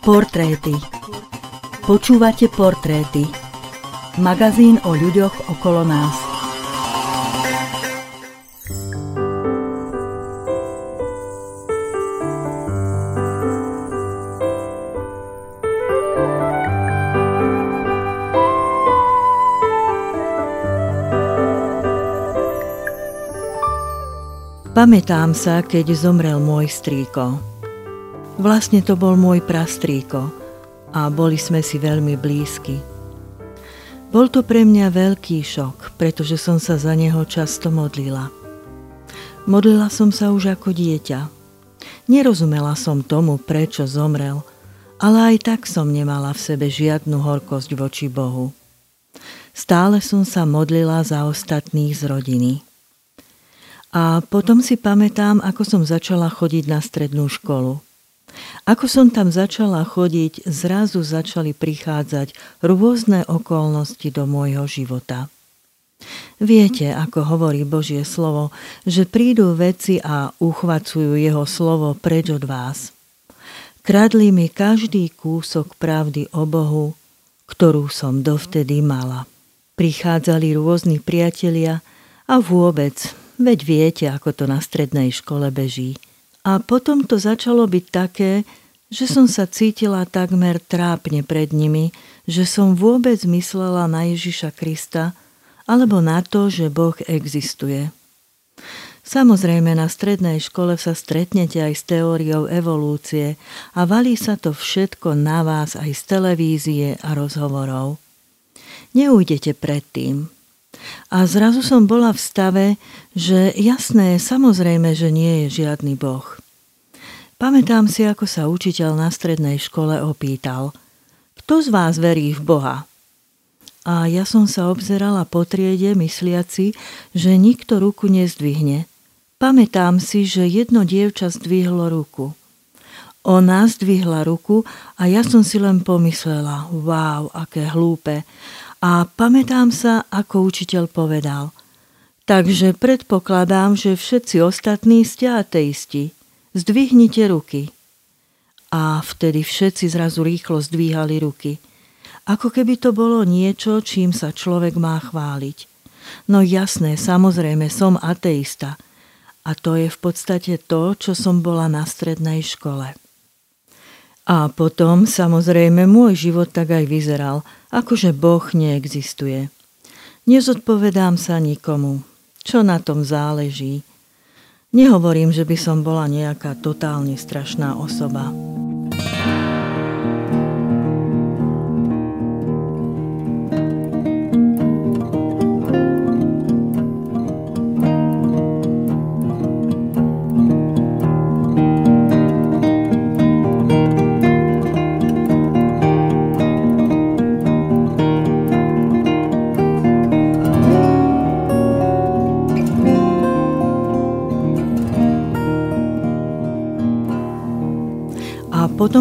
Portréty. Počúvate Portréty. Magazín o ľuďoch okolo nás. Pamätám sa, keď zomrel môj strýko. Vlastne to bol môj prastrýko a boli sme si veľmi blízki. Bol to pre mňa veľký šok, pretože som sa za neho často modlila. Modlila som sa už ako dieťa. Nerozumela som tomu, prečo zomrel, ale aj tak som nemala v sebe žiadnu horkosť voči Bohu. Stále som sa modlila za ostatných z rodiny. A potom si pamätám, ako som začala chodiť na strednú školu – ako som tam začala chodiť, zrazu začali prichádzať rôzne okolnosti do môjho života. Viete, ako hovorí Božie slovo, že prídu veci a uchvacujú jeho slovo preč od vás. Kradli mi každý kúsok pravdy o Bohu, ktorú som dovtedy mala. Prichádzali rôzni priatelia a vôbec, veď viete, ako to na strednej škole beží – a potom to začalo byť také, že som sa cítila takmer trápne pred nimi, že som vôbec myslela na Ježiša Krista alebo na to, že Boh existuje. Samozrejme, na strednej škole sa stretnete aj s teóriou evolúcie a valí sa to všetko na vás aj z televízie a rozhovorov. Neujdete predtým, a zrazu som bola v stave, že jasné, samozrejme, že nie je žiadny Boh. Pamätám si, ako sa učiteľ na strednej škole opýtal, kto z vás verí v Boha? A ja som sa obzerala po triede, mysliaci, že nikto ruku nezdvihne. Pamätám si, že jedno dievča zdvihlo ruku. Ona zdvihla ruku a ja som si len pomyslela, wow, aké hlúpe. A pamätám sa, ako učiteľ povedal. Takže predpokladám, že všetci ostatní ste ateisti. Zdvihnite ruky. A vtedy všetci zrazu rýchlo zdvíhali ruky. Ako keby to bolo niečo, čím sa človek má chváliť. No jasné, samozrejme, som ateista. A to je v podstate to, čo som bola na strednej škole. A potom, samozrejme, môj život tak aj vyzeral – akože Boh neexistuje. Nezodpovedám sa nikomu. Čo na tom záleží? Nehovorím, že by som bola nejaká totálne strašná osoba.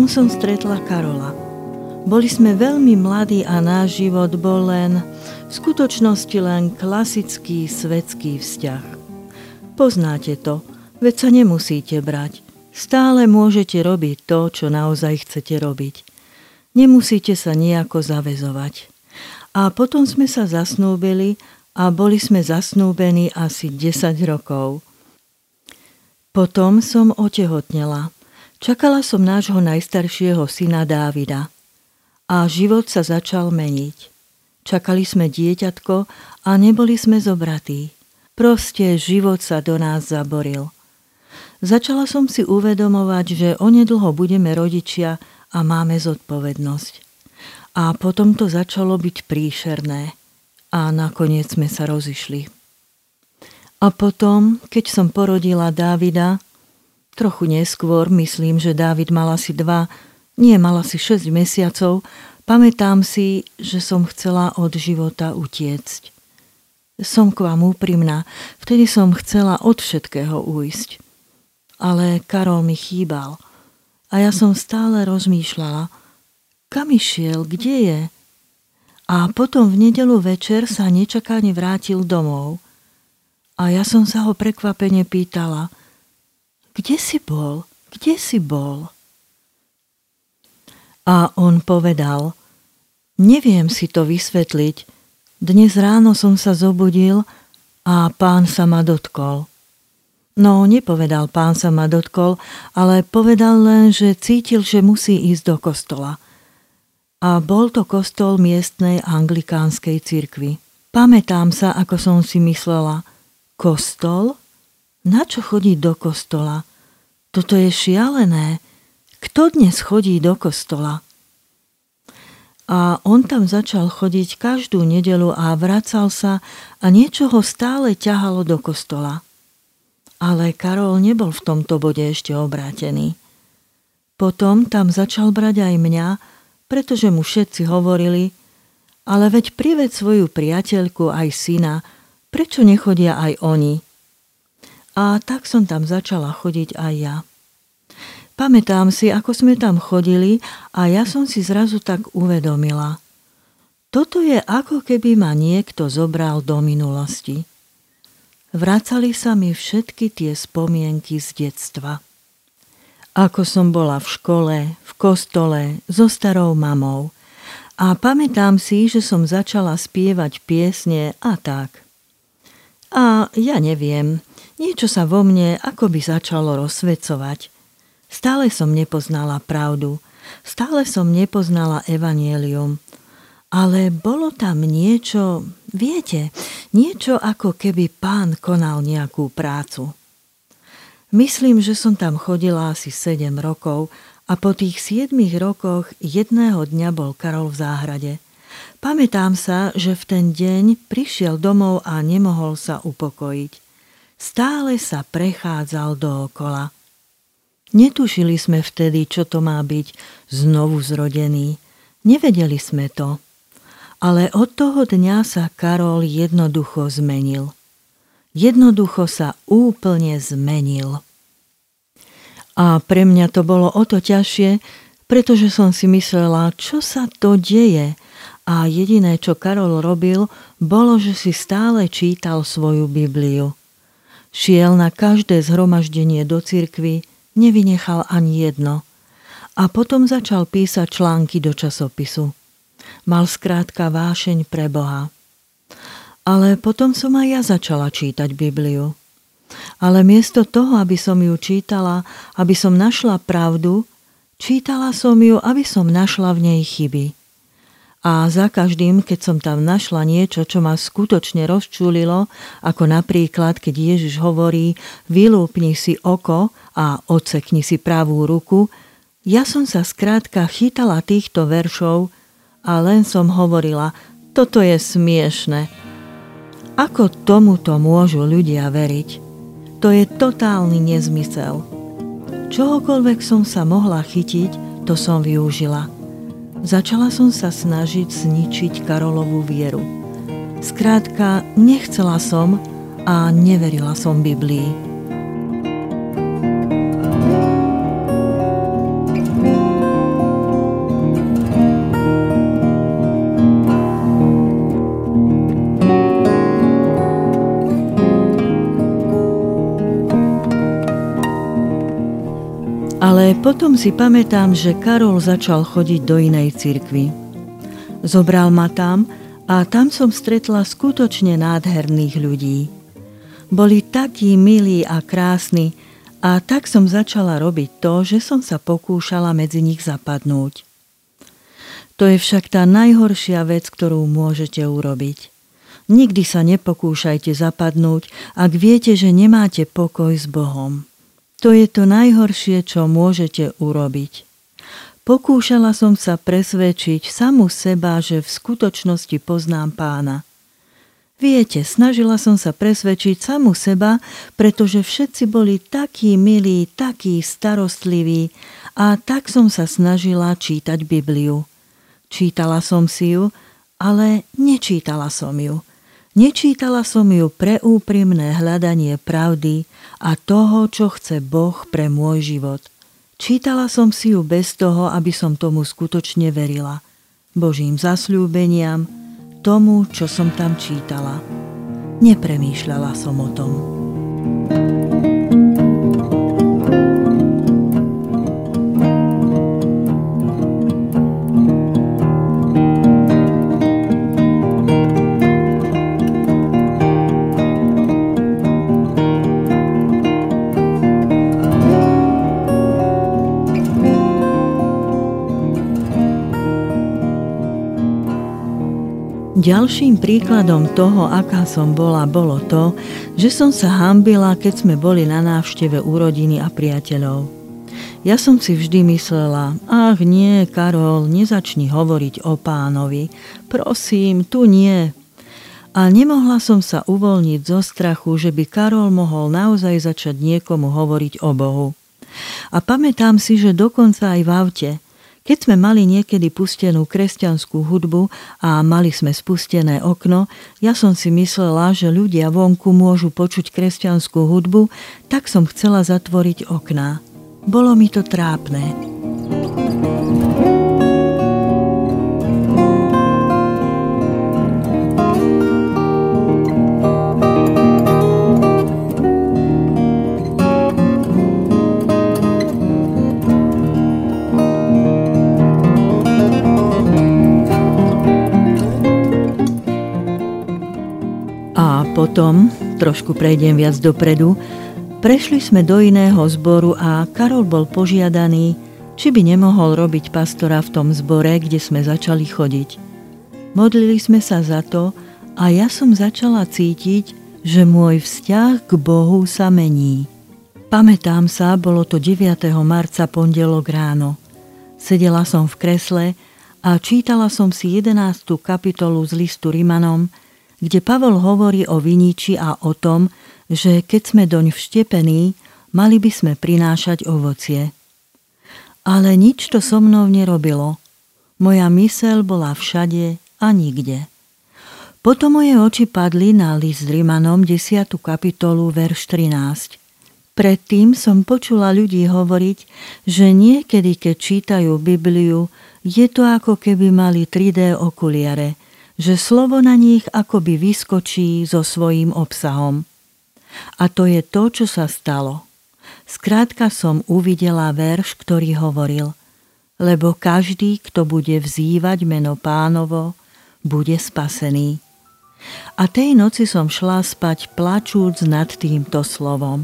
Som stretla Karola. Boli sme veľmi mladí a náš život bol len, v skutočnosti len klasický svetský vzťah. Poznáte to, veď sa nemusíte brať. Stále môžete robiť to, čo naozaj chcete robiť. Nemusíte sa nejako zavezovať. A potom sme sa zasnúbili a boli sme zasnúbení asi 10 rokov. Potom som otehotnela. Čakala som nášho najstaršieho syna Dávida a život sa začal meniť. Čakali sme dieťatko a neboli sme zobratí. Proste život sa do nás zaboril. Začala som si uvedomovať, že onedlho budeme rodičia a máme zodpovednosť. A potom to začalo byť príšerné a nakoniec sme sa rozišli. A potom, keď som porodila Dávida, Trochu neskôr, myslím, že Dávid mal asi dva, nie, mal asi 6 mesiacov, pamätám si, že som chcela od života utiecť. Som k vám úprimná, vtedy som chcela od všetkého ujsť. Ale Karol mi chýbal a ja som stále rozmýšľala, kam išiel, kde je? A potom v nedelu večer sa nečakane vrátil domov. A ja som sa ho prekvapene pýtala – kde si bol? Kde si bol? A on povedal, neviem si to vysvetliť, dnes ráno som sa zobudil a pán sa ma dotkol. No, nepovedal pán sa ma dotkol, ale povedal len, že cítil, že musí ísť do kostola. A bol to kostol miestnej anglikánskej cirkvi. Pamätám sa, ako som si myslela, kostol? Na čo chodí do kostola? Toto je šialené. Kto dnes chodí do kostola? A on tam začal chodiť každú nedelu a vracal sa a niečo ho stále ťahalo do kostola. Ale Karol nebol v tomto bode ešte obrátený. Potom tam začal brať aj mňa, pretože mu všetci hovorili, ale veď prived svoju priateľku aj syna, prečo nechodia aj oni? A tak som tam začala chodiť aj ja. Pamätám si, ako sme tam chodili a ja som si zrazu tak uvedomila. Toto je ako keby ma niekto zobral do minulosti. Vracali sa mi všetky tie spomienky z detstva. Ako som bola v škole, v kostole, so starou mamou. A pamätám si, že som začala spievať piesne a tak. A ja neviem, niečo sa vo mne akoby začalo rozsvecovať. Stále som nepoznala pravdu, stále som nepoznala evanielium, ale bolo tam niečo, viete, niečo ako keby pán konal nejakú prácu. Myslím, že som tam chodila asi 7 rokov a po tých 7 rokoch jedného dňa bol Karol v záhrade. Pamätám sa, že v ten deň prišiel domov a nemohol sa upokojiť. Stále sa prechádzal dookola. Netušili sme vtedy, čo to má byť znovu zrodený. Nevedeli sme to ale od toho dňa sa Karol jednoducho zmenil. Jednoducho sa úplne zmenil. A pre mňa to bolo o to ťažšie, pretože som si myslela, čo sa to deje. A jediné, čo Karol robil, bolo, že si stále čítal svoju Bibliu. Šiel na každé zhromaždenie do cirkvy, nevynechal ani jedno. A potom začal písať články do časopisu. Mal skrátka vášeň pre Boha. Ale potom som aj ja začala čítať Bibliu. Ale miesto toho, aby som ju čítala, aby som našla pravdu, čítala som ju, aby som našla v nej chyby. A za každým, keď som tam našla niečo, čo ma skutočne rozčulilo, ako napríklad, keď Ježiš hovorí, vylúpni si oko a odsekni si pravú ruku, ja som sa skrátka chytala týchto veršov a len som hovorila, toto je smiešne. Ako tomuto môžu ľudia veriť? To je totálny nezmysel. Čohokoľvek som sa mohla chytiť, to som využila. Začala som sa snažiť zničiť Karolovú vieru. Skrátka, nechcela som a neverila som Biblii. Ale potom si pamätám, že Karol začal chodiť do inej cirkvi. Zobral ma tam a tam som stretla skutočne nádherných ľudí. Boli takí milí a krásni a tak som začala robiť to, že som sa pokúšala medzi nich zapadnúť. To je však tá najhoršia vec, ktorú môžete urobiť. Nikdy sa nepokúšajte zapadnúť, ak viete, že nemáte pokoj s Bohom. To je to najhoršie, čo môžete urobiť. Pokúšala som sa presvedčiť samu seba, že v skutočnosti poznám pána. Viete, snažila som sa presvedčiť samu seba, pretože všetci boli takí milí, takí starostliví a tak som sa snažila čítať Bibliu. Čítala som si ju, ale nečítala som ju. Nečítala som ju pre úprimné hľadanie pravdy a toho, čo chce Boh pre môj život. Čítala som si ju bez toho, aby som tomu skutočne verila. Božím zasľúbeniam, tomu, čo som tam čítala. Nepremýšľala som o tom. Ďalším príkladom toho, aká som bola, bolo to, že som sa hambila, keď sme boli na návšteve u rodiny a priateľov. Ja som si vždy myslela, ach nie, Karol, nezačni hovoriť o pánovi. Prosím, tu nie. A nemohla som sa uvoľniť zo strachu, že by Karol mohol naozaj začať niekomu hovoriť o Bohu. A pamätám si, že dokonca aj v aute – keď sme mali niekedy pustenú kresťanskú hudbu a mali sme spustené okno, ja som si myslela, že ľudia vonku môžu počuť kresťanskú hudbu, tak som chcela zatvoriť okná. Bolo mi to trápne. Potom, trošku prejdem viac dopredu, prešli sme do iného zboru a Karol bol požiadaný, či by nemohol robiť pastora v tom zbore, kde sme začali chodiť. Modlili sme sa za to a ja som začala cítiť, že môj vzťah k Bohu sa mení. Pamätám sa, bolo to 9. marca pondelok ráno. Sedela som v kresle a čítala som si 11. kapitolu z listu Rimanom, kde Pavol hovorí o viniči a o tom, že keď sme doň vštepení, mali by sme prinášať ovocie. Ale nič to so mnou nerobilo. Moja mysel bola všade a nikde. Potom moje oči padli na list Rimanom 10. kapitolu, verš 13. Predtým som počula ľudí hovoriť, že niekedy, keď čítajú Bibliu, je to ako keby mali 3D okuliare – že slovo na nich akoby vyskočí so svojím obsahom. A to je to, čo sa stalo. Skrátka som uvidela verš, ktorý hovoril Lebo každý, kto bude vzývať meno pánovo, bude spasený. A tej noci som šla spať plačúc nad týmto slovom.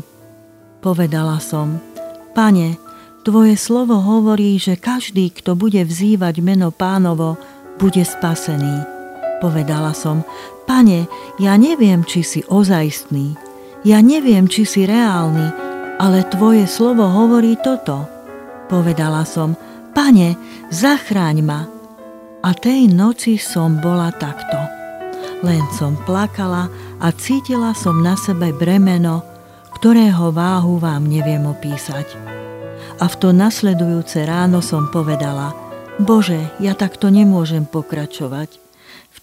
Povedala som, Pane, Tvoje slovo hovorí, že každý, kto bude vzývať meno pánovo, bude spasený. Povedala som, pane, ja neviem, či si ozajstný, ja neviem, či si reálny, ale tvoje slovo hovorí toto. Povedala som, pane, zachráň ma. A tej noci som bola takto. Len som plakala a cítila som na sebe bremeno, ktorého váhu vám neviem opísať. A v to nasledujúce ráno som povedala, Bože, ja takto nemôžem pokračovať.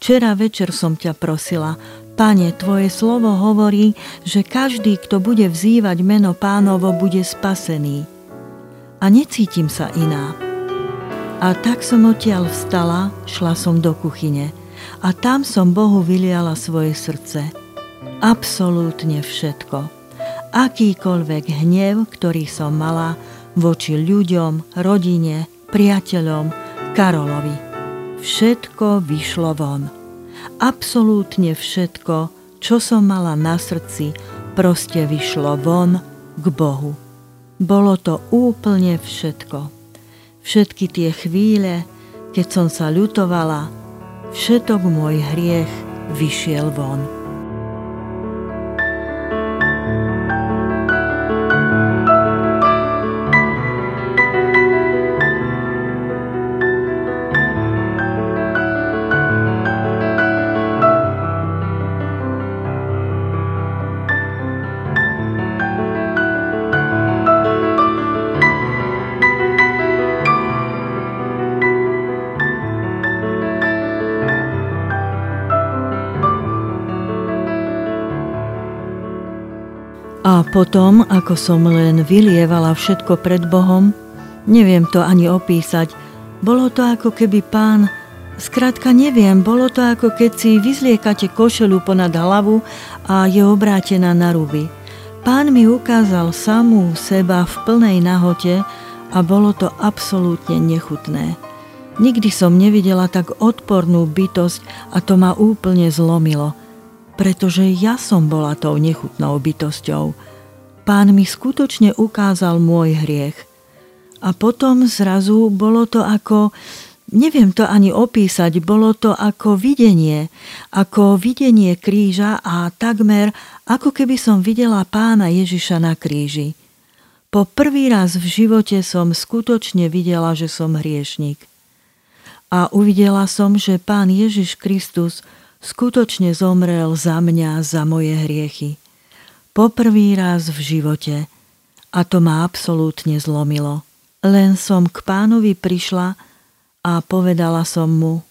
Včera večer som ťa prosila, Pane, Tvoje slovo hovorí, že každý, kto bude vzývať meno pánovo, bude spasený. A necítim sa iná. A tak som odtiaľ vstala, šla som do kuchyne a tam som Bohu vyliala svoje srdce. Absolútne všetko. Akýkoľvek hnev, ktorý som mala voči ľuďom, rodine, priateľom, Karolovi. Všetko vyšlo von. Absolútne všetko, čo som mala na srdci, proste vyšlo von k Bohu. Bolo to úplne všetko. Všetky tie chvíle, keď som sa ľutovala, všetok môj hriech vyšiel von. Potom, ako som len vylievala všetko pred Bohom, neviem to ani opísať, bolo to ako keby pán, skrátka neviem, bolo to ako keď si vyzliekate košelu ponad hlavu a je obrátená na ruby. Pán mi ukázal samú seba v plnej nahote a bolo to absolútne nechutné. Nikdy som nevidela tak odpornú bytosť a to ma úplne zlomilo – pretože ja som bola tou nechutnou bytosťou. Pán mi skutočne ukázal môj hriech. A potom zrazu bolo to ako, Neviem to ani opísať, bolo to ako videnie, ako videnie kríža a takmer ako keby som videla pána Ježiša na kríži. Po prvý raz v živote som skutočne videla, že som hriešnik. A uvidela som, že pán Ježiš Kristus skutočne zomrel za mňa, za moje hriechy. Po prvý raz v živote. A to ma absolútne zlomilo. Len som k pánovi prišla a povedala som mu,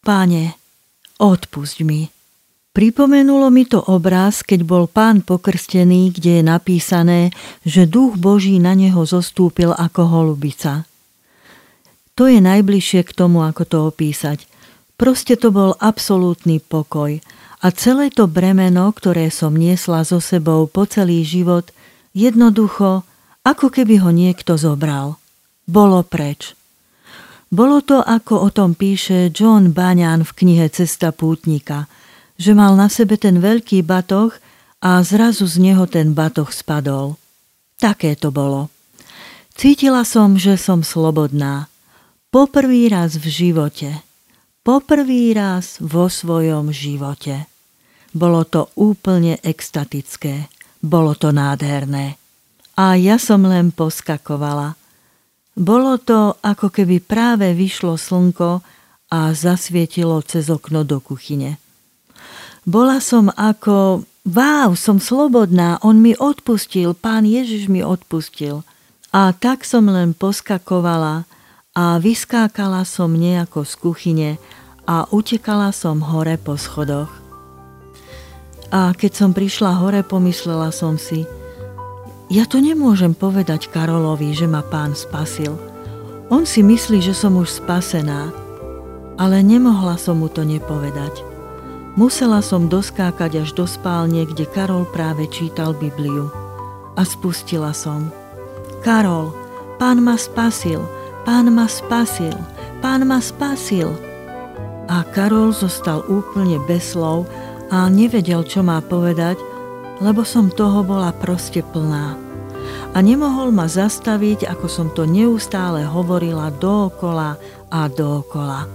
Pane, odpusť mi. Pripomenulo mi to obraz, keď bol pán pokrstený, kde je napísané, že duch Boží na neho zostúpil ako holubica. To je najbližšie k tomu, ako to opísať. Proste to bol absolútny pokoj a celé to bremeno, ktoré som niesla so sebou po celý život, jednoducho, ako keby ho niekto zobral. Bolo preč. Bolo to, ako o tom píše John Banyan v knihe Cesta pútnika – že mal na sebe ten veľký batoh a zrazu z neho ten batoh spadol. Také to bolo. Cítila som, že som slobodná. Poprvý raz v živote. Poprvý raz vo svojom živote. Bolo to úplne extatické. Bolo to nádherné. A ja som len poskakovala. Bolo to, ako keby práve vyšlo slnko a zasvietilo cez okno do kuchyne. Bola som ako, váv, som slobodná, on mi odpustil, pán Ježiš mi odpustil. A tak som len poskakovala a vyskákala som nejako z kuchyne a utekala som hore po schodoch. A keď som prišla hore, pomyslela som si, ja to nemôžem povedať Karolovi, že ma pán spasil. On si myslí, že som už spasená, ale nemohla som mu to nepovedať. Musela som doskákať až do spálne, kde Karol práve čítal Bibliu. A spustila som. Karol, pán ma spasil, pán ma spasil, pán ma spasil. A Karol zostal úplne bez slov a nevedel, čo má povedať, lebo som toho bola proste plná. A nemohol ma zastaviť, ako som to neustále hovorila dookola a dookola.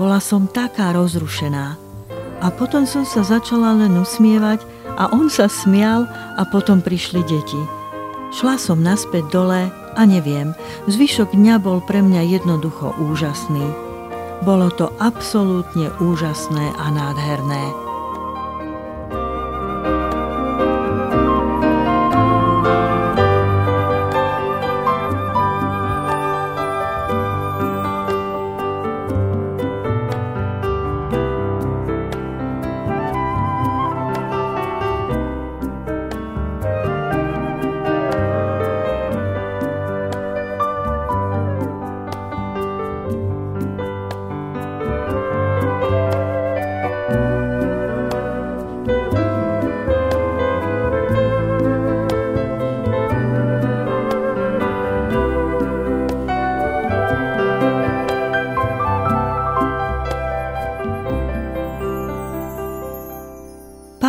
Bola som taká rozrušená. A potom som sa začala len usmievať a on sa smial a potom prišli deti. Šla som naspäť dole a neviem, zvyšok dňa bol pre mňa jednoducho úžasný. Bolo to absolútne úžasné a nádherné.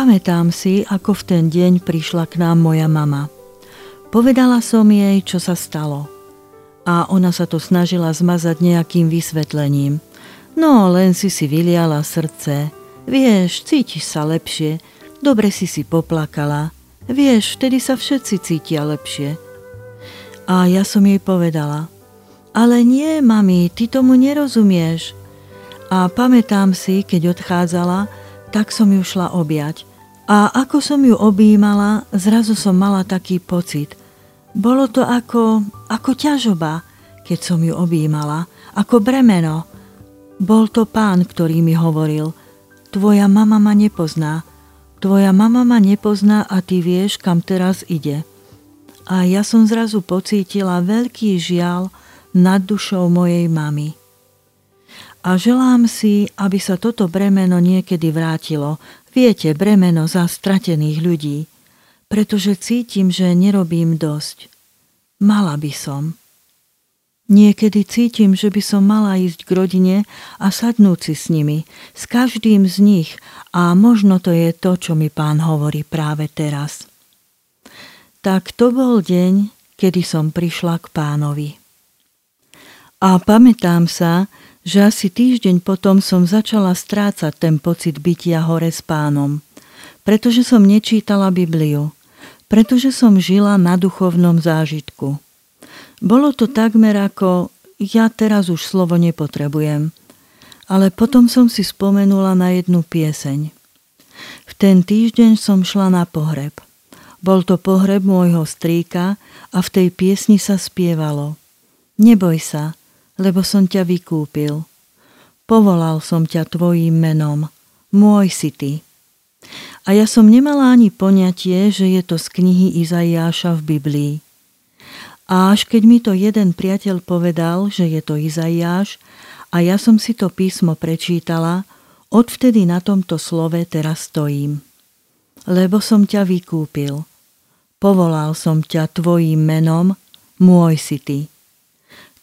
Pamätám si, ako v ten deň prišla k nám moja mama. Povedala som jej, čo sa stalo. A ona sa to snažila zmazať nejakým vysvetlením. No, len si si vyliala srdce. Vieš, cítiš sa lepšie. Dobre si si poplakala. Vieš, vtedy sa všetci cítia lepšie. A ja som jej povedala, ale nie, mami, ty tomu nerozumieš. A pamätám si, keď odchádzala, tak som ju šla objať. A ako som ju objímala, zrazu som mala taký pocit. Bolo to ako, ako ťažoba, keď som ju objímala, ako bremeno. Bol to pán, ktorý mi hovoril, tvoja mama ma nepozná, tvoja mama ma nepozná a ty vieš, kam teraz ide. A ja som zrazu pocítila veľký žial nad dušou mojej mamy. A želám si, aby sa toto bremeno niekedy vrátilo Viete, bremeno za stratených ľudí, pretože cítim, že nerobím dosť. Mala by som. Niekedy cítim, že by som mala ísť k rodine a sadnúť si s nimi, s každým z nich a možno to je to, čo mi pán hovorí práve teraz. Tak to bol deň, kedy som prišla k pánovi. A pamätám sa, že asi týždeň potom som začala strácať ten pocit bytia hore s pánom, pretože som nečítala Bibliu, pretože som žila na duchovnom zážitku. Bolo to takmer ako ja teraz už slovo nepotrebujem, ale potom som si spomenula na jednu pieseň. V ten týždeň som šla na pohreb. Bol to pohreb môjho strýka a v tej piesni sa spievalo. Neboj sa, lebo som ťa vykúpil. Povolal som ťa tvojim menom, môj si ty. A ja som nemala ani poňatie, že je to z knihy Izaiáša v Biblii. A až keď mi to jeden priateľ povedal, že je to Izaiáš, a ja som si to písmo prečítala, odvtedy na tomto slove teraz stojím. Lebo som ťa vykúpil. Povolal som ťa tvojim menom, môj si ty.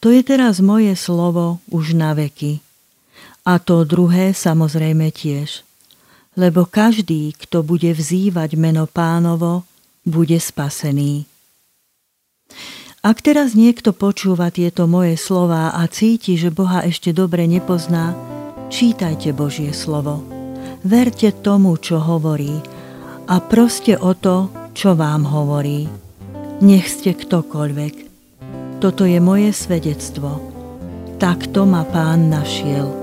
To je teraz moje slovo už na veky. A to druhé samozrejme tiež. Lebo každý, kto bude vzývať meno pánovo, bude spasený. Ak teraz niekto počúva tieto moje slová a cíti, že Boha ešte dobre nepozná, čítajte Božie slovo. Verte tomu, čo hovorí a proste o to, čo vám hovorí. Nech ste ktokoľvek. Toto je moje svedectvo. Takto ma pán našiel.